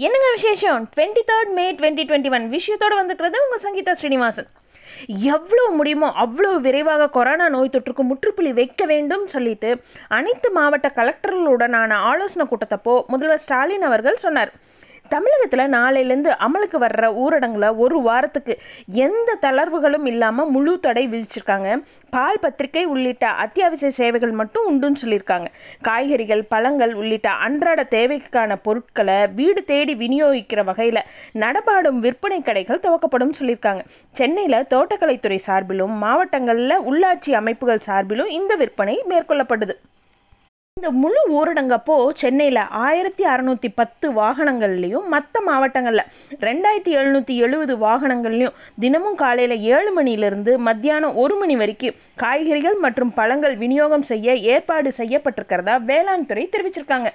என்னங்க விசேஷம்? Twenty third May twenty twenty one விஷயத்தோடு வந்துக்கிறது உங்கள் சங்கீதா ஸ்ரீனிவாசன். எவ்வளோ முடியுமோ அவ்வளோ விரைவாக கொரோனா நோய் தொற்றுக்கு முற்றுப்புள்ளி வைக்க வேண்டும் சொல்லிட்டு அனைத்து மாவட்ட கலெக்டர்களுடனான ஆலோசனை கூட்டத்தப்போ முதல்வர் ஸ்டாலின் அவர்கள் சொன்னார். தமிழகத்தில் நாளையிலேருந்து அமலுக்கு வர்ற ஊரடங்கில் ஒரு வாரத்துக்கு எந்த தளர்வுகளும் இல்லாமல் முழு தடை விதிச்சிருக்காங்க. பால் பத்திரிகை உள்ளிட்ட அத்தியாவசிய சேவைகள் மட்டும் உண்டுன்னு சொல்லியிருக்காங்க. காய்கறிகள் பழங்கள் உள்ளிட்ட அன்றாட தேவைக்கான பொருட்களை வீடு தேடி விநியோகிக்கிற வகையில் நடமாடும் விற்பனை கடைகள் துவக்கப்படும் சொல்லியிருக்காங்க. சென்னையில் தோட்டக்கலைத்துறை சார்பிலும் மாவட்டங்களில் உள்ளாட்சி அமைப்புகள் சார்பிலும் இந்த விற்பனை மேற்கொள்ளப்படுது. இந்த முழு ஊரடங்கப்போ சென்னையில் ஆயிரத்தி அறநூற்றி பத்து வாகனங்கள்லையும் மற்ற மாவட்டங்களில் ரெண்டாயிரத்தி எழுநூற்றி எழுபது வாகனங்கள்லேயும் தினமும் காலையில் ஏழு மணியிலிருந்து மத்தியானம் ஒரு மணி வரைக்கும் காய்கறிகள் மற்றும் பழங்கள் விநியோகம் செய்ய ஏற்பாடு செய்யப்பட்டிருக்கிறதா வேளாண் துறை தெரிவிச்சிருக்காங்க.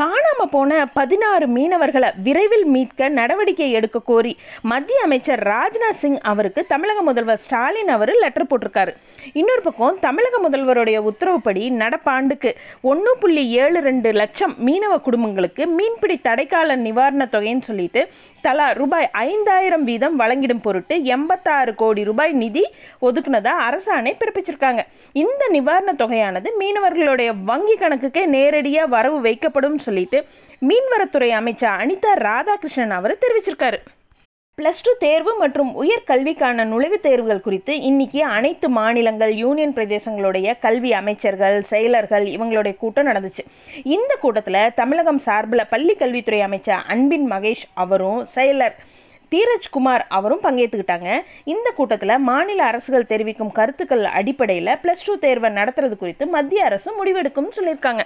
காணாம போன பதினாறு மீனவர்களை விரைவில் மீட்க நடவடிக்கை எடுக்க கோரி மத்திய அமைச்சர் ராஜ்நாத் சிங் அவருக்கு தமிழக முதல்வர் ஸ்டாலின் அவர் லெட்டர் போட்டிருக்காரு. இன்னொரு பக்கம் தமிழக முதல்வருடைய உத்தரவுப்படி நடப்பாண்டுக்கு ஒன்று புள்ளி ஏழு ரெண்டு லட்சம் மீனவ குடும்பங்களுக்கு மீன்பிடி தடைக்கால நிவாரண தொகைன்னு சொல்லிட்டு தலா ரூபாய் ஐந்தாயிரம் வீதம் வழங்கிடும் பொருட்டு எண்பத்தாறு கோடி ரூபாய் நிதி ஒதுக்குனதா அரசாணை பிறப்பிச்சிருக்காங்க. இந்த நிவாரண தொகையானது மீனவர்களுடைய வங்கி கணக்குக்கே நேரடியாக வரவு வைக்கப்படும் சொல்லிட்டு மீன்வரத்துறை அமைச்சர் அனிதா ராதாகிருஷ்ணன் அவர் தெரிவிச்சிருக்காரு. ப்ளஸ் டூ தேர்வு மற்றும் உயர்கல்விக்கான நுழைவுத் தேர்வுகள் குறித்து இன்னைக்கு அனைத்து மாநிலங்கள் யூனியன் பிரதேசங்களுடைய கல்வி அமைச்சர்கள் செயலர்கள் இவங்களுடைய கூட்டம் நடந்துச்சு. இந்த கூட்டத்தில் தமிழகம் சார்பில் பள்ளி கல்வித்துறை அமைச்சர் அன்பின் மகேஷ் அவரும் செயலர் தீரஜ்குமார் அவரும் பங்கேற்றுக்கிட்டாங்க. இந்த கூட்டத்தில் மாநில அரசுகள் தெரிவிக்கும் கருத்துக்கள் அடிப்படையில் ப்ளஸ் டூ தேர்வை நடத்துறது குறித்து மத்திய அரசு முடிவெடுக்கும்னு சொல்லியிருக்காங்க.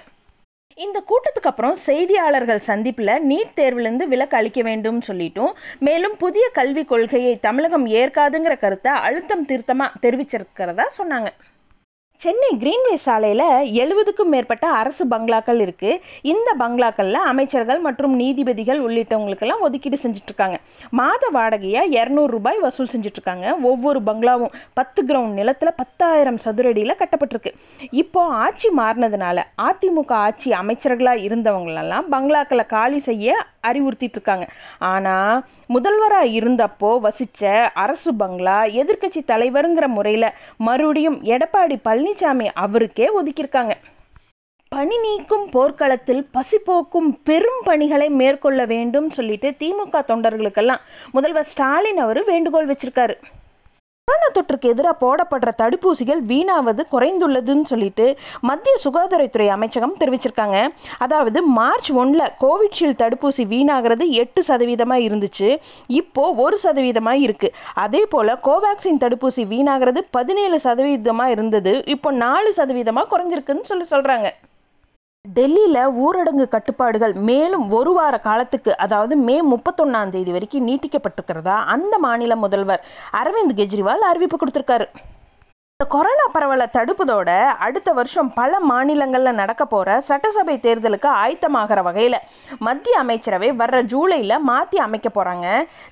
இந்த கூட்டத்துக்கு அப்புறம் செய்தியாளர்கள் சந்திப்பில் நீட் தேர்விலிருந்து விலக்கு அளிக்க வேண்டும் சொல்லிட்டும். மேலும் புதிய கல்விக் கொள்கையை தமிழகம் ஏற்காதுங்கிற கருத்தை அழுத்தம் திருத்தமாக தெரிவிச்சிருக்கிறதா சொன்னாங்க. சென்னை கிரீன்வே சாலையில் எழுபதுக்கும் மேற்பட்ட அரசு பங்களாக்கள் இருக்குது இந்த பங்களாக்களில் அமைச்சர்கள் மற்றும் நீதிபதிகள் உள்ளிட்டவங்களுக்கெல்லாம் ஒதுக்கீடு செஞ்சிட்ருக்காங்க. மாத வாடகையாக இரநூறு ரூபாய் வசூல் செஞ்சிட்ருக்காங்க. ஒவ்வொரு பங்களாவும் பத்து கிரவுண்ட் நிலத்தில் பத்தாயிரம் சதுரடியில் கட்டப்பட்டிருக்கு. இப்போது ஆட்சி மாறினதுனால அதிமுக ஆட்சி அமைச்சர்களாக இருந்தவங்களெல்லாம் பங்களாக்களை காலி செய்ய அறிவுறுத்திட்டு இருக்காங்க ஆனால் முதல்வராக இருந்தப்போ வசித்த அரசு பங்களா எதிர்க்கட்சி தலைவருங்கிற முறையில் மறுபடியும் எடப்பாடி பழனிசாமி அவருக்கே ஒதுக்கியிருக்காங்க. பணி நீக்கும் போர்க்களத்தில் பசிப்போக்கும் பெரும் பணிகளை மேற்கொள்ள வேண்டும் சொல்லிட்டு திமுக தொண்டர்களுக்கெல்லாம் முதல்வர் ஸ்டாலின் அவர் வேண்டுகோள் வச்சிருக்காரு. கொரோனா தொற்றுக்கு எதிராக போடப்படுற தடுப்பூசிகள் வீணாவது குறைந்துள்ளதுன்னு சொல்லிட்டு மத்திய சுகாதாரத்துறை அமைச்சகம் தெரிவிச்சிருக்காங்க. அதாவது மார்ச் ஒன்றில் கோவிட்ஷீல்டு தடுப்பூசி வீணாகிறது எட்டு சதவீதமாக இருந்துச்சு. இப்போது ஒரு சதவீதமாக இருக்குது அதே போல் கோவேக்சின் தடுப்பூசி வீணாகிறது பதினேழு சதவீதமாக இருந்தது. இப்போ நாலு சதவீதமாக குறைஞ்சிருக்குன்னு சொல்லி சொல்கிறாங்க டெல்லியில் ஊரடங்கு கட்டுப்பாடுகள் மேலும் ஒரு வார காலத்துக்கு அதாவது மே முப்பத்தொன்னாம் தேதி வரைக்கும் நீட்டிக்கப்பட்டிருக்கிறதா? அந்த மாநில முதல்வர் அரவிந்த் கெஜ்ரிவால் அறிவிப்பு கொடுத்துருக்காரு. இந்த கொரோனா பரவலை தடுப்பதோட அடுத்த வருஷம் பல மாநிலங்களில் நடக்க போகிற சட்டசபை தேர்தலுக்கு ஆயத்தமாகிற வகையில் மத்திய அமைச்சரவை வர்ற ஜூலையில் மாற்றி அமைக்க போகிறாங்க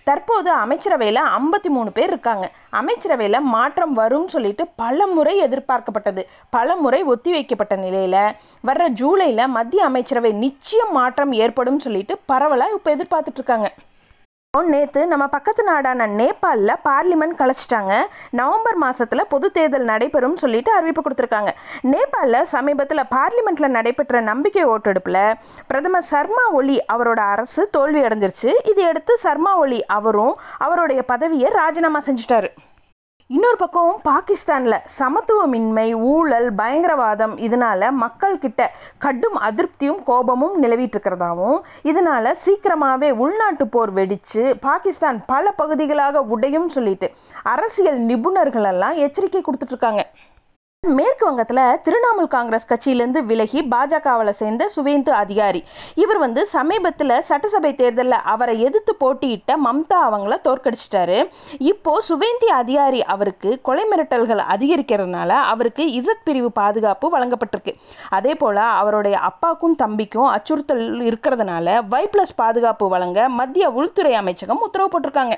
தற்போது அமைச்சரவையில் ஐம்பத்தி மூணு பேர் இருக்காங்க. அமைச்சரவையில் மாற்றம் வரும்னு சொல்லிட்டு பல முறை எதிர்பார்க்கப்பட்டது. பல முறை ஒத்தி வைக்கப்பட்ட நிலையில் வர்ற ஜூலையில் மத்திய அமைச்சரவை நிச்சயம் மாற்றம் ஏற்படும் சொல்லிட்டு பரவலாக இப்போ எதிர்பார்த்துட்ருக்காங்க நேற்று நம்ம பக்கத்து நாடான நேபாளில் பார்லிமெண்ட் கலைச்சிட்டாங்க. நவம்பர் மாதத்தில் பொது தேர்தல் நடைபெறும் சொல்லிட்டு அறிவிப்பு கொடுத்துருக்காங்க. நேபாளில் சமீபத்தில் பார்லிமெண்ட்டில் நடைபெற்ற நம்பிக்கை ஓட்டெடுப்பில் பிரதமர் சர்மா ஒலி அவரோட அரசு தோல்வி அடைஞ்சிருச்சு இதையடுத்து சர்மா ஒலி அவரும் அவருடைய பதவியை ராஜினாமா செஞ்சிட்டாரு. இன்னொரு பக்கம் பாகிஸ்தானில் சமத்துவமின்மை ஊழல் பயங்கரவாதம் இதனால் மக்கள்கிட்ட கடும் அதிருப்தியும் கோபமும் நிலவிட்டு இருக்கிறதாவும் இதனால் சீக்கிரமாகவே உள்நாட்டு போர் வெடித்து பாகிஸ்தான் பல பகுதிகளாக உடையும் சொல்லிட்டு அரசியல் நிபுணர்களெல்லாம் எச்சரிக்கை கொடுத்துட்ருக்காங்க மேற்கு வங்கத்தில் திரிணாமுல் காங்கிரஸ் கட்சியிலேருந்து விலகி பாஜகவில் சேர்ந்த சுவேந்து அதிகாரி. இவர் வந்து சமீபத்தில் சட்டசபை தேர்தலில் அவரை எதிர்த்து போட்டியிட்ட மம்தா அவங்கள தோற்கடிச்சிட்டாரு. இப்போ சுவேந்தி அதிகாரி அவருக்கு கொலை மிரட்டல்கள் அதிகரிக்கிறதுனால அவருக்கு இசட் பிரிவு பாதுகாப்பு வழங்கப்பட்டிருக்கு. அதே போல் அவருடைய அப்பாக்கும் தம்பிக்கும் அச்சுறுத்தல் இருக்கிறதுனால வை ப்ளஸ் பாதுகாப்பு வழங்க மத்திய உள்துறை அமைச்சகம் உத்தரவு போட்டிருக்காங்க.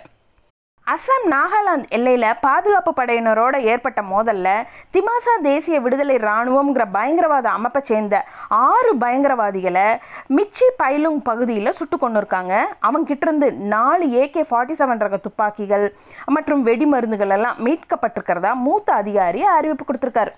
அசாம் நாகாலாந்து எல்லையில் பாதுகாப்பு படையினரோட ஏற்பட்ட மோதலில் திமாசா தேசிய விடுதலை இராணுவம்ங்கிற பயங்கரவாத அமைப்பை சேர்ந்த ஆறு பயங்கரவாதிகளை மிச்சி பைலுங் பகுதியில் சுட்டு கொண்டு இருக்காங்க அவங்கிட்டிருந்து இருந்து நாலு ஏகே ஃபார்ட்டி செவன் ரக துப்பாக்கிகள் மற்றும் வெடிமருந்துகள் எல்லாம் மீட்கப்பட்டிருக்கிறதா மூத்த அதிகாரி அறிவிப்பு கொடுத்துருக்காரு.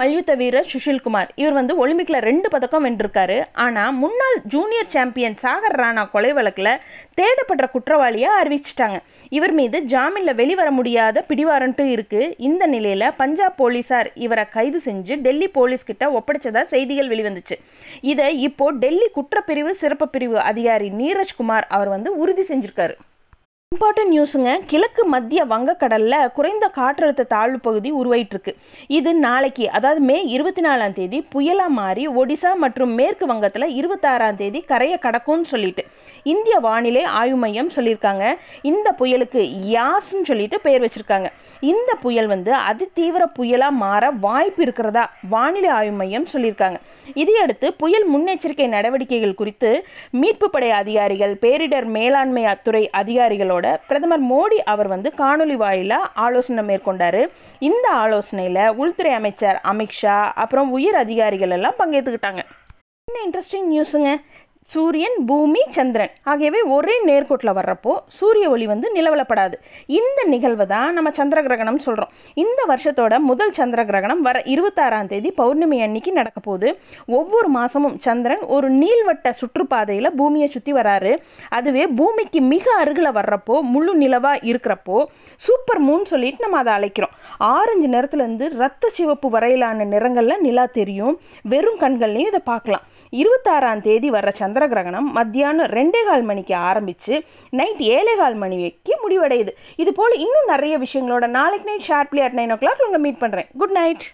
மல்யுத்த வீரர் சுஷில்குமார். இவர் வந்து ஒலிம்பிக்கில் ரெண்டு பதக்கம் வென்றிருக்காரு. ஆனால் முன்னாள் ஜூனியர் சாம்பியன் சாகர் ராணா கொலை வழக்கில் தேடப்படுற குற்றவாளியாக அறிவிச்சிட்டாங்க. இவர் மீது ஜாமீனில் வெளிவர முடியாத பிடிவாரண்ட்டு இருக்குது இந்த நிலையில் பஞ்சாப் போலீஸார் இவரை கைது செஞ்சு டெல்லி போலீஸ் கிட்ட ஒப்படைச்சதா செய்திகள் வெளிவந்துச்சு. இதை இப்போ டெல்லி குற்றப்பிரிவு சிறப்பு பிரிவு அதிகாரி நீரஜ் குமார் அவர் வந்து உறுதி செஞ்சிருக்காரு. இம்பார்ட்டன்ட் நியூஸுங்க கிழக்கு மத்திய வங்கக்கடலில் குறைந்த காற்றழுத்த தாழ்வு பகுதி உருவாயிட்டிருக்கு இது நாளைக்கு அதாவது மே இருபத்தி நாலாம் தேதி புயலாக மாறி ஒடிசா மற்றும் மேற்கு வங்கத்தில் இருபத்தாறாம் தேதி கரையை கடக்கும்னு சொல்லிட்டு இந்திய வானிலை ஆய்வு மையம் சொல்லியிருக்காங்க. இந்த புயலுக்கு யாஸ்ன்னு சொல்லிட்டு பெயர் வச்சுருக்காங்க. இந்த புயல் வந்து அதிதீவிர புயலாக மாற வாய்ப்பு இருக்கிறதா வானிலை ஆய்வு மையம் சொல்லியிருக்காங்க. இதையடுத்து புயல் முன்னெச்சரிக்கை நடவடிக்கைகள் குறித்து மீட்பு படை அதிகாரிகள் பேரிடர் மேலாண்மை துறை அதிகாரிகளோட பிரதமர் மோடி அவர் வந்து காணொலி வாயிலாக ஆலோசனை மேற்கொண்டார். இந்த ஆலோசனையில் உள்துறை அமைச்சர் அமித்ஷா அப்புறம் உயர் அதிகாரிகள் எல்லாம் பங்கேற்றுக்கிட்டாங்க என்ன இன்ட்ரெஸ்டிங் நியூஸுங்க சூரியன் பூமி சந்திரன் ஆகியவை ஒரே நேர்கோட்டில் வர்றப்போ சூரிய ஒளி வந்து நிலவலப்படாது இந்த நிகழ்வு தான் நம்ம சந்திர கிரகணம் சொல்கிறோம் இந்த வருஷத்தோட முதல் சந்திர கிரகணம் வர இருபத்தாறாம் தேதி பௌர்ணமி அன்னைக்கு நடக்க போகுது. ஒவ்வொரு மாதமும் சந்திரன் ஒரு நீள்வட்ட சுற்றுப்பாதையில் பூமியை சுற்றி வராரு. அதுவே பூமிக்கு மிக அருகில் வர்றப்போ முழு நிலவாக இருக்கிறப்போ சூப்பர் மூன் சொல்லிட்டு நம்ம அதை அழைக்கிறோம். ஆரஞ்சு நிறத்துலேருந்து ரத்த சிவப்பு வரையிலான நிறங்களில் நிலா தெரியும். வெறும் கண்கள்லையும் இதை பார்க்கலாம். இருபத்தாறாம் தேதி வர்ற சந்திர சந்திர கிரகணம் மத்தியானம் ரெண்டே கால் மணிக்கு ஆரம்பித்து நைட் ஏழே கால் மணிக்கு முடிவடையுது. இது போல் இன்னும் நிறைய விஷயங்களோட நாளைக்கு night sharply at nine o'clock உங்களை மீட் பண்ணுறேன் குட் நைட்.